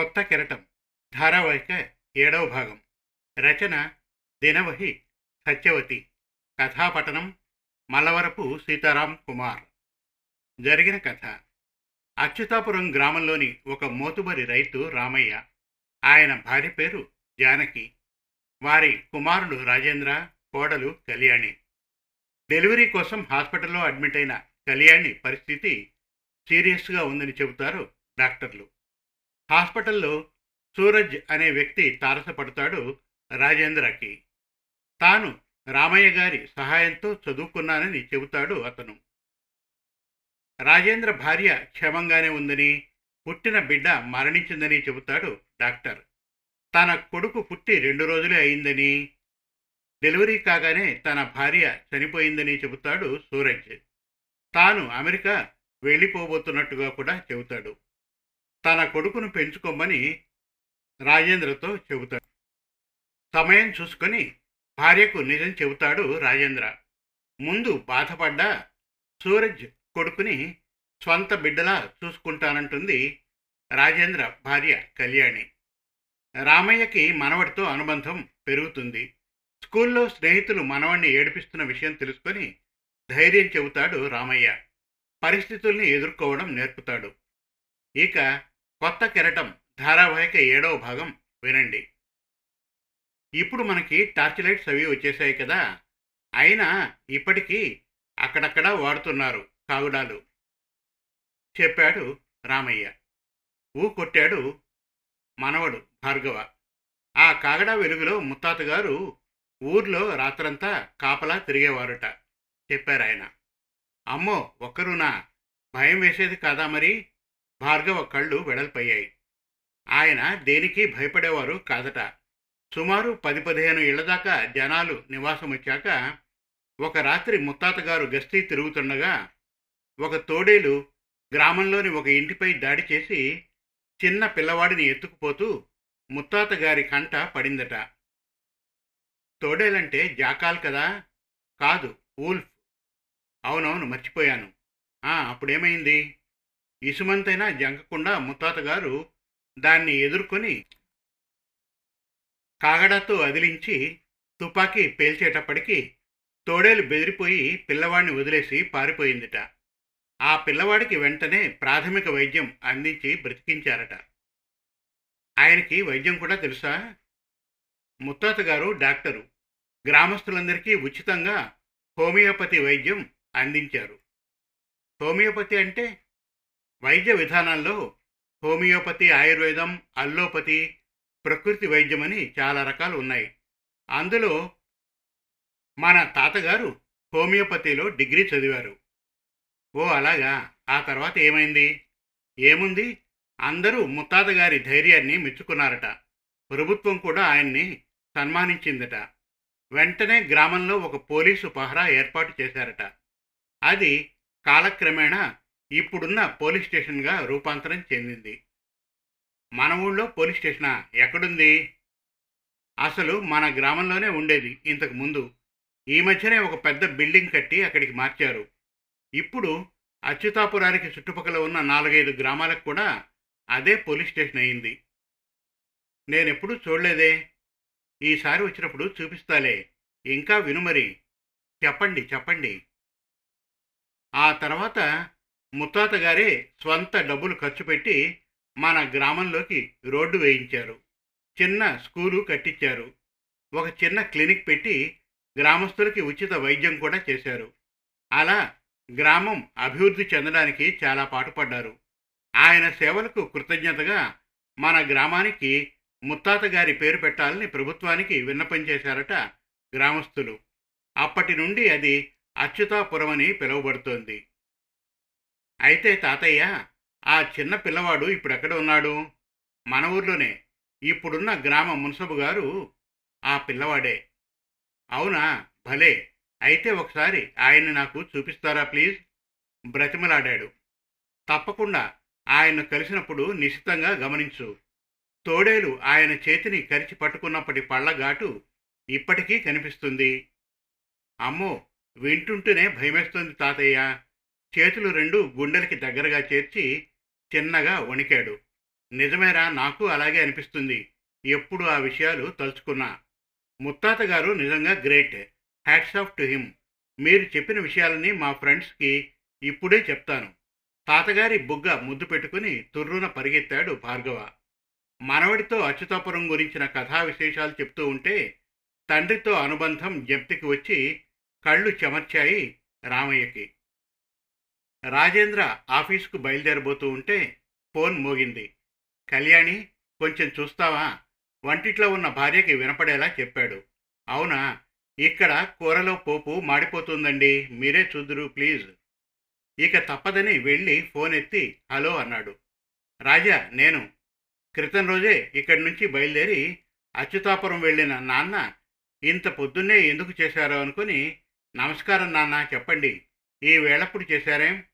కొత్త కెరటం. ధారావాహిక ఏడవ భాగం. రచన దినవహి సత్యవతి. కథాపఠనం మలవరపు సీతారాం కుమార్. జరిగిన కథ. అచ్యుతాపురం గ్రామంలోని ఒక మోతుబరి రైతు రామయ్య. ఆయన భార్య పేరు జానకి. వారి కుమారుడు రాజేంద్ర కోడలు కళ్యాణి. డెలివరీ కోసం హాస్పిటల్లో అడ్మిట్ అయిన కళ్యాణి పరిస్థితి సీరియస్గా ఉందని చెబుతారు డాక్టర్లు. హాస్పిటల్లో సూరజ్ అనే వ్యక్తి తారసపడతాడు రాజేంద్రకి. తాను రామయ్య గారి సహాయంతో చదువుకున్నానని చెబుతాడు అతను. రాజేంద్ర భార్య క్షేమంగానే ఉందని పుట్టిన బిడ్డ మరణించిందని చెబుతాడు డాక్టర్. తన కొడుకు పుట్టి రెండు రోజులే అయిందని డెలివరీ కాగానే తన భార్య చనిపోయిందని చెబుతాడు సూరజ్. తాను అమెరికా వెళ్ళిపోబోతున్నట్టుగా కూడా చెబుతాడు. తన కొడుకును పెంచుకోమని రాజేంద్రతో చెబుతాడు. సమయం చూసుకొని భార్యకు నిజం చెబుతాడు రాజేంద్ర. ముందు బాధపడ్డ సూరజ్ కొడుకుని స్వంత బిడ్డలా చూసుకుంటానంటుంది రాజేంద్ర భార్య కళ్యాణి. రామయ్యకి మనవడితో అనుబంధం పెరుగుతుంది. స్కూల్లో స్నేహితులు మనవణ్ణి ఏడిపిస్తున్న విషయం తెలుసుకొని ధైర్యం చెబుతాడు రామయ్య. పరిస్థితుల్ని ఎదుర్కోవడం నేర్పుతాడు. ఇక కొత్త కెరటం ధారావాహిక ఏడవ భాగం వినండి. ఇప్పుడు మనకి టార్చ్ లైట్స్ అవి వచ్చేసాయి కదా. అయినా ఇప్పటికీ అక్కడక్కడ వాడుతున్నారు కాగుడాలు. చెప్పాడు రామయ్య. ఊ కొట్టాడు మనవడు భార్గవ. ఆ కాగడా వెలుగులో ముత్తాత గారు ఊర్లో రాత్రంతా కాపలా తిరిగేవారట చెప్పారాయన. అమ్మో ఒక్కరునా? భయం వేసేది కాదా మరి? భార్గవ కళ్ళు వెడల్పయ్యాయి. ఆయన దేనికి భయపడేవారు కాదట. సుమారు పది పదిహేను ఇళ్ళ దాకా జనాలు నివాసం వచ్చాక ఒక రాత్రి ముత్తాతగారు గస్తీ తిరుగుతుండగా ఒక తోడేలు గ్రామంలోని ఒక ఇంటిపై దాడి చేసి చిన్న పిల్లవాడిని ఎత్తుకుపోతూ ముత్తాత గారి కంట పడిందట. తోడేలంటే జాకాల్ కదా? కాదు ఊల్ఫ్. అవునవును మర్చిపోయాను. ఆ అప్పుడేమైంది? ఇసుమంతైనా జంకకుండా ముత్తాత గారు దాన్ని ఎదుర్కొని కాగడాతో అదిలించి తుపాకీ పేల్చేటప్పటికి తోడేలు బెదిరిపోయి పిల్లవాడిని వదిలేసి పారిపోయిందిట. ఆ పిల్లవాడికి వెంటనే ప్రాథమిక వైద్యం అందించి బ్రతికించారట. ఆయనకి వైద్యం కూడా తెలుసా? ముత్తాత గారు డాక్టరు. గ్రామస్తులందరికీ ఉచితంగా హోమియోపతి వైద్యం అందించారు. హోమియోపతి అంటే వైద్య విధానాల్లో హోమియోపతి ఆయుర్వేదం అల్లోపతి ప్రకృతి వైద్యం అని చాలా రకాలు ఉన్నాయి. అందులో మన తాతగారు హోమియోపతిలో డిగ్రీ చదివారు. ఓ అలాగా? ఆ తర్వాత ఏమైంది? ఏముంది? అందరూ ముత్తాత గారి ధైర్యాన్ని మెచ్చుకున్నారట. ప్రభుత్వం కూడా ఆయన్ని సన్మానించిందట. వెంటనే గ్రామంలో ఒక పోలీసు పహరా ఏర్పాటు చేశారట. అది కాలక్రమేణా ఇప్పుడున్న పోలీస్ స్టేషన్గా రూపాంతరం చెందింది. మన ఊళ్ళో పోలీస్ స్టేషనా? ఎక్కడుంది? అసలు మన గ్రామంలోనే ఉండేది ఇంతకు ముందు. ఈ మధ్యనే ఒక పెద్ద బిల్డింగ్ కట్టి అక్కడికి మార్చారు. ఇప్పుడు అచ్యుతాపురానికి చుట్టుపక్కల ఉన్న నాలుగైదు గ్రామాలకు కూడా అదే పోలీస్ స్టేషన్ అయింది. నేనెప్పుడు చూడలేదే. ఈసారి వచ్చినప్పుడు చూపిస్తాలే. ఇంకా వినుమరి చెప్పండి చెప్పండి. ఆ తర్వాత ముత్తాత గారే స్వంత డబ్బులు ఖర్చు పెట్టి మన గ్రామంలోకి రోడ్డు వేయించారు. చిన్న స్కూలు కట్టించారు. ఒక చిన్న క్లినిక్ పెట్టి గ్రామస్తులకి ఉచిత వైద్యం కూడా చేశారు. అలా గ్రామం అభివృద్ధి చెందడానికి చాలా పాటుపడ్డారు. ఆయన సేవలకు కృతజ్ఞతగా మన గ్రామానికి ముత్తాత గారి పేరు పెట్టాలని ప్రభుత్వానికి విన్నపం చేశారట గ్రామస్తులు. అప్పటి నుండి అది అచ్యుతాపురం అని పిలువబడుతోంది. అయితే తాతయ్య ఆ చిన్న పిల్లవాడు ఇప్పుడెక్కడ ఉన్నాడు? మన ఊర్లోనే. ఇప్పుడున్న గ్రామ మున్సబు గారు ఆ పిల్లవాడే. అవునా? భలే! అయితే ఒకసారి ఆయన్ని నాకు చూపిస్తారా ప్లీజ్? బ్రతిమలాడాడు. తప్పకుండా ఆయన్ను కలిసినప్పుడు నిశ్చితంగా గమనించు. తోడేలు ఆయన చేతిని కరిచి పట్టుకున్నప్పటి పళ్ళఘాటు ఇప్పటికీ కనిపిస్తుంది. అమ్మో! వింటుంటేనే భయమేస్తుంది తాతయ్య. చేతులు రెండు గుండెలకి దగ్గరగా చేర్చి చిన్నగా వణికాడు. నిజమేరా నాకు అలాగే అనిపిస్తుంది. ఎప్పుడు ఆ విషయాలు తలుచుకున్నా. ముత్తాత గారు నిజంగా great. Hats off to him. మీరు చెప్పిన విషయాలని మా ఫ్రెండ్స్కి ఇప్పుడే చెప్తాను. తాతగారి బుగ్గ ముద్దు పెట్టుకుని తుర్రున పరిగెత్తాడు భార్గవ. మనవడితో అచ్యుతాపురం గురించిన కథా విశేషాలు చెప్తూ ఉంటే తండ్రితో అనుబంధం జప్తికి వచ్చి కళ్ళు చెమర్చాయి రామయ్యకి. రాజేంద్ర ఆఫీసుకు బయలుదేరబోతూ ఉంటే ఫోన్ మోగింది. కళ్యాణి కొంచెం చూస్తావా? వంటిట్లో ఉన్న భార్యకి వినపడేలా చెప్పాడు. అవునా? ఇక్కడ కూరలో పోపు మాడిపోతుందండి. మీరే చూద్దురు ప్లీజ్. ఇక తప్పదని వెళ్ళి ఫోన్ ఎత్తి హలో అన్నాడు. రాజా నేను. క్రితం రోజే ఇక్కడి నుంచి బయలుదేరి అచ్యుతాపురం వెళ్ళిన నాన్న ఇంత పొద్దున్నే ఎందుకు చేశారో అనుకుని నమస్కారం నాన్న చెప్పండి. ఈ వేళప్పుడు చేశారేం?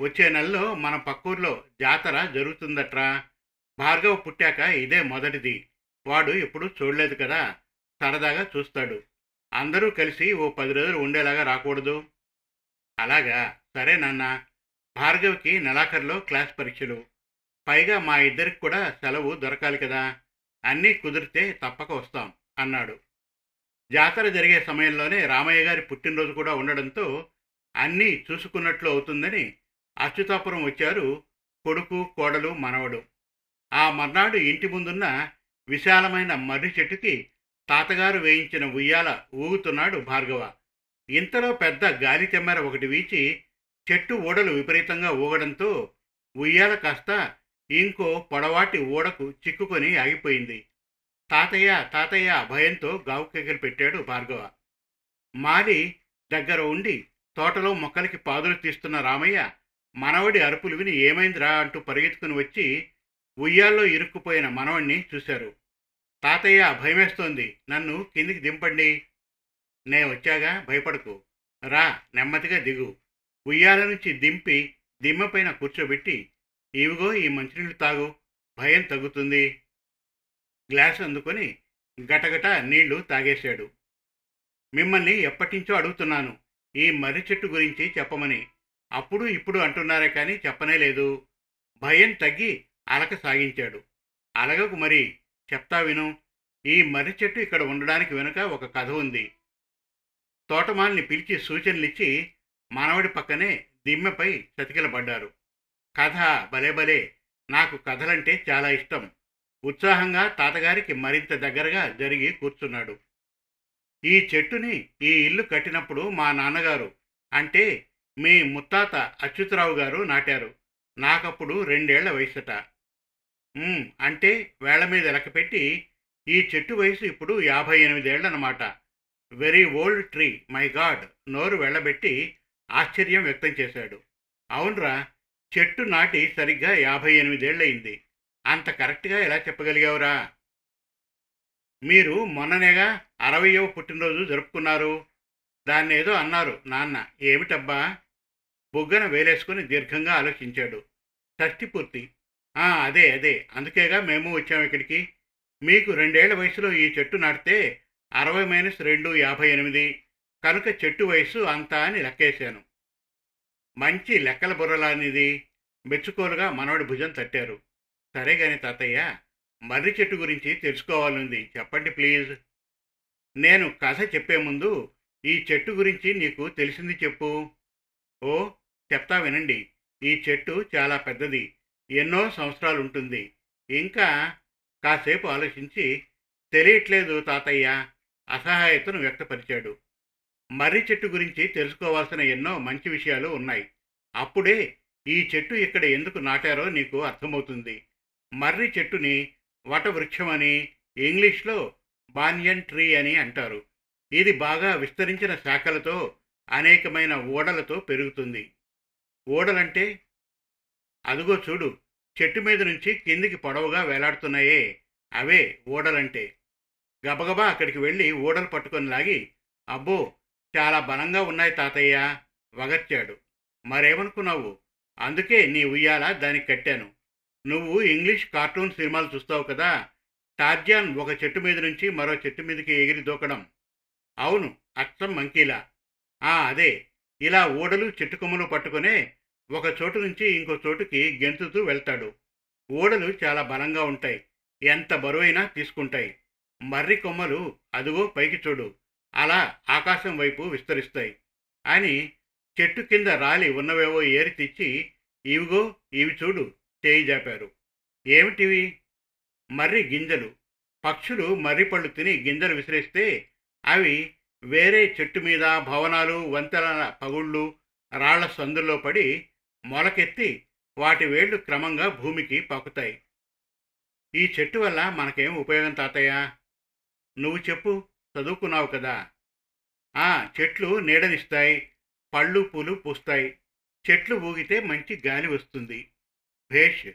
వచ్చే నెలలో మన పక్కూర్లో జాతర జరుగుతుందట్రా? భార్గవ పుట్టాక ఇదే మొదటిది. వాడు ఎప్పుడు చూడలేదు కదా? సరదాగా చూస్తాడు. అందరూ కలిసి ఓ పది రోజులు ఉండేలాగా రాకూడదు. అలాగా? సరే నాన్న. భార్గవ్కి నెలాఖరులో క్లాస్ పరీక్షలు. పైగా మా ఇద్దరికి కూడా సెలవు దొరకాలి కదా? అన్నీ కుదిరితే తప్పక వస్తాం అన్నాడు. జాతర జరిగే సమయంలోనే రామయ్య గారి పుట్టినరోజు కూడా ఉండడంతో అన్నీ చూసుకున్నట్లు అవుతుందని అచ్యుతాపురం వచ్చారు కొడుకు కోడలు మనవడు. ఆ మర్నాడు ఇంటి ముందున్న విశాలమైన మర్రి చెట్టుకి తాతగారు వేయించిన ఉయ్యాల ఊగుతున్నాడు భార్గవ. ఇంతలో పెద్ద గాలి తెమ్మెర ఒకటి వీచి చెట్టు ఊడలు విపరీతంగా ఊగడంతో ఉయ్యాల కాస్త ఇంకో పొడవాటి ఊడకు చిక్కుకొని ఆగిపోయింది. తాతయ్య తాతయ్య భయంతో గావుకెక్కలు పెట్టాడు భార్గవ. మాలి దగ్గర ఉండి తోటలో మొక్కలకి పాదులు తీస్తున్న రామయ్య మనవడి అరుపులు విని ఏమైందిరా అంటూ పరిగెత్తుకుని వచ్చి ఉయ్యాల్లో ఇరుక్కుపోయిన మనవణ్ణి చూశారు. తాతయ్య భయమేస్తోంది. నన్ను కిందికి దింపండి. నే వచ్చాగా భయపడకు. రా నెమ్మదిగా దిగు. ఉయ్యాల నుంచి దింపి దిమ్మపైన కూర్చోబెట్టి ఇవిగో ఈ మంచినీళ్ళు తాగు. భయం తగ్గుతుంది. గ్లాస్ అందుకొని గటగట నీళ్ళు తాగేశాడు. మిమ్మల్ని ఎప్పటించో అడుగుతున్నాను. ఈ మర్రి చెట్టు గురించి చెప్పమని. అప్పుడు ఇప్పుడు అంటున్నారే కానీ చెప్పనే లేదు. భయం తగ్గి అలక సాగించాడు. అలగకు మరి చెప్తా విను. ఈ మర్రి చెట్టు ఇక్కడ ఉండడానికి వెనుక ఒక కథ ఉంది. తోటమాలిని పిలిచి సూచనలిచ్చి మనవడి పక్కనే దిమ్మెపై చతికిలబడ్డారు. కథ భలే భలే. నాకు కథలంటే చాలా ఇష్టం. ఉత్సాహంగా తాతగారికి మరింత దగ్గరగా జరిగి కూర్చున్నాడు. ఈ చెట్టుని ఈ ఇల్లు కట్టినప్పుడు మా నాన్నగారు అంటే మీ ముత్తాత అచ్యుతరావు గారు నాటారు. నాకప్పుడు రెండేళ్ళ వయసుట. అంటే వేళ్ళ మీద లెక్కపెట్టి ఈ చెట్టు వయసు ఇప్పుడు యాభై ఎనిమిదేళ్ళన్నమాట very old tree my God నోరు వెళ్ళబెట్టి ఆశ్చర్యం వ్యక్తం చేశాడు. అవునరా చెట్టు నాటి సరిగ్గా యాభై ఎనిమిదేళ్ళయింది అంత కరెక్ట్గా ఎలా చెప్పగలిగావురా? మీరు మొన్ననేగా అరవయవ పుట్టినరోజు జరుపుకున్నారు. దాన్ని ఏదో అన్నారు నాన్న. ఏమిటబ్బా? బుగ్గన వేలేసుకుని దీర్ఘంగా ఆలోచించాడు. షష్టి పూర్తి. "ఆ, అదే అదే. అందుకేగా మేము వచ్చాము ఇక్కడికి. మీకు రెండేళ్ళ వయసులో ఈ చెట్టు నాటితే అరవై మైనస్ రెండు యాభై ఎనిమిది. కనుక చెట్టు వయసు అంతా అని లెక్కేశాను. మంచి లెక్కల బుర్రలానిది. మెచ్చుకోలుగా మనవడి భుజం తట్టారు. సరే గాని తాతయ్య మర్రి చెట్టు గురించి తెలుసుకోవాలనుంది. చెప్పండి ప్లీజ్. నేను కథ చెప్పే ముందు ఈ చెట్టు గురించి నీకు తెలిసింది చెప్పు. ఓ చెప్తా వినండి. ఈ చెట్టు చాలా పెద్దది. ఎన్నో సంవత్సరాలు ఉంటుంది ఇంకా కాసేపు ఆలోచించి తెలియట్లేదు తాతయ్య. అసహాయతను వ్యక్తపరిచాడు. మర్రి చెట్టు గురించి తెలుసుకోవాల్సిన ఎన్నో మంచి విషయాలు ఉన్నాయి. అప్పుడే ఈ చెట్టు ఇక్కడ ఎందుకు నాటారో నీకు అర్థమవుతుంది. మర్రి చెట్టుని వటవృక్షమని ఇంగ్లీష్లో బానియన్ ట్రీ అని అంటారు. ఇది బాగా విస్తరించిన శాఖలతో అనేకమైన ఓడలతో పెరుగుతుంది. ఓడలంటే అదుగో చూడు చెట్టు మీద నుంచి కిందికి పొడవుగా వేలాడుతున్నాయే. అవే ఓడలంటే. గబగబా అక్కడికి వెళ్ళి ఓడలు పట్టుకొని లాగి అబ్బో చాలా బలంగా ఉన్నాయి తాతయ్య వగర్చాడు. మరేమనుకున్నావు? అందుకే నీ ఉయ్యాల దానికి కట్టాను. నువ్వు ఇంగ్లీష్ కార్టూన్ సినిమాలు చూస్తావు కదా టార్జాన్ ఒక చెట్టు మీద నుంచి మరో చెట్టు మీదకి ఎగిరి దూకడం. అవును అచ్చం మంకీలా. ఆ అదే ఇలా ఓడలు చెట్టు కొమ్మలు పట్టుకునే ఒక చోటు నుంచి ఇంకో చోటుకి గెంతుతూ వెళ్తాడు. ఊడలు చాలా బలంగా ఉంటాయి. ఎంత బరువైనా తీసుకుంటాయి. మర్రి కొమ్మలు అదుగో పైకి చూడు. అలా ఆకాశం వైపు విస్తరిస్తాయి. అని చెట్టు కింద రాలి ఉన్నవేవో ఏరి తెచ్చి ఇవిగో ఇవి చూడు చేయి జాపారు. ఏమిటివి? మర్రి గింజలు. పక్షులు మర్రి పళ్ళు తిని గింజలు విసిరేస్తే అవి వేరే చెట్టు మీద భవనాలు వంతెనల పగుళ్ళు రాళ్ళ సందుల్లో పడి మొలకెత్తి వాటి వేళ్ళు క్రమంగా భూమికి పాకుతాయి. ఈ చెట్టు వల్ల మనకేం ఉపయోగం తాతయ్య? నువ్వు చెప్పు చదువుకున్నావు కదా. ఆ చెట్లు నీడనిస్తాయి పళ్ళు పూలు పూస్తాయి. చెట్లు ఊగితే మంచి గాలి వస్తుంది. భేష్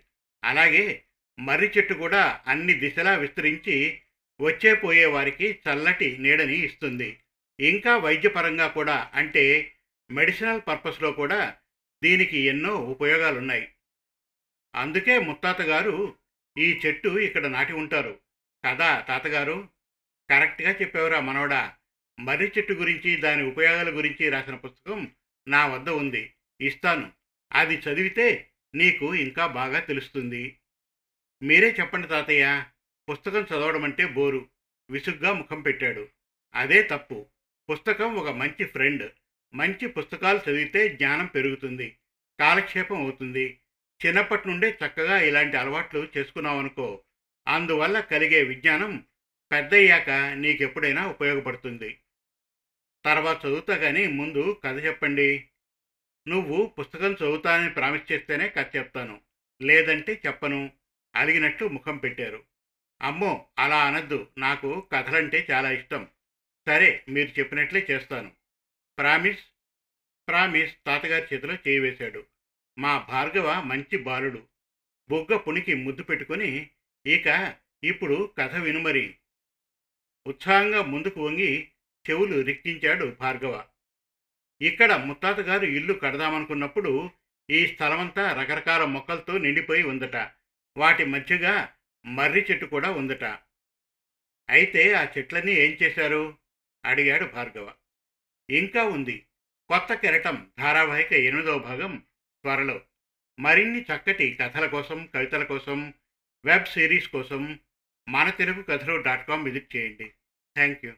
అలాగే మర్రి చెట్టు కూడా అన్ని దిశలా విస్తరించి వచ్చే పోయే వారికి చల్లటి నీడని ఇస్తుంది. ఇంకా వైద్యపరంగా కూడా అంటే మెడిసినల్ పర్పస్లో కూడా దీనికి ఎన్నో ఉపయోగాలున్నాయి. అందుకే ముత్తాత గారు ఈ చెట్టు ఇక్కడ నాటి ఉంటారు. కదా తాతగారు? కరెక్ట్గా చెప్పేవరా మనవడా? మర్రి చెట్టు గురించి దాని ఉపయోగాల గురించి రాసిన పుస్తకం నా వద్ద ఉంది. ఇస్తాను. అది చదివితే నీకు ఇంకా బాగా తెలుస్తుంది. మీరే చెప్పండి తాతయ్య. పుస్తకం చదవడం అంటే బోరు. విసుగ్గా ముఖం పెట్టాడు. అదే తప్పు. పుస్తకం ఒక మంచి ఫ్రెండ్. మంచి పుస్తకాలు చదివితే జ్ఞానం పెరుగుతుంది కాలక్షేపం అవుతుంది. చిన్నప్పటి నుండే చక్కగా ఇలాంటి అలవాట్లు చేసుకున్నావనుకో అందువల్ల కలిగే విజ్ఞానం పెద్దయ్యాక నీకెప్పుడైనా ఉపయోగపడుతుంది. తర్వాత చదువుతా కానీ ముందు కథ చెప్పండి. నువ్వు పుస్తకం చదువుతానని ప్రామిస్ చేస్తేనే కథ చెప్తాను. లేదంటే చెప్పను. అలిగినట్లు ముఖం పెట్టారు. అమ్మో! అలా అనద్దు. నాకు కథలంటే చాలా ఇష్టం. సరే మీరు చెప్పినట్లే చేస్తాను. ప్రామిస్ ప్రామిస్ తాతగారి చేతిలో చేయివేశాడు మా భార్గవ మంచి బాలుడు. బొగ్గ పునికి ముద్దు పెట్టుకొని ఇక ఇప్పుడు కథ వినుమరి ఉత్సాహంగా ముందుకు వంగి చెవులు రిక్కించాడు భార్గవ. ఇక్కడ ముత్తాతగారు ఇల్లు కడదామనుకున్నప్పుడు ఈ స్థలమంతా రకరకాల మొక్కలతో నిండిపోయి ఉందట. వాటి మధ్యగా మర్రి చెట్టు కూడా ఉందట. అయితే ఆ చెట్లన్నీ ఏం చేశారు? అడిగాడు భార్గవ. ఇంకా ఉంది. కొత్త కెరటం ధారావాహిక ఎనిమిదవ భాగం త్వరలో. మరిన్ని చక్కటి కథల కోసం కవితల కోసం వెబ్ సిరీస్ కోసం మన Telugu Kathalu dot com visit చేయండి. Thank you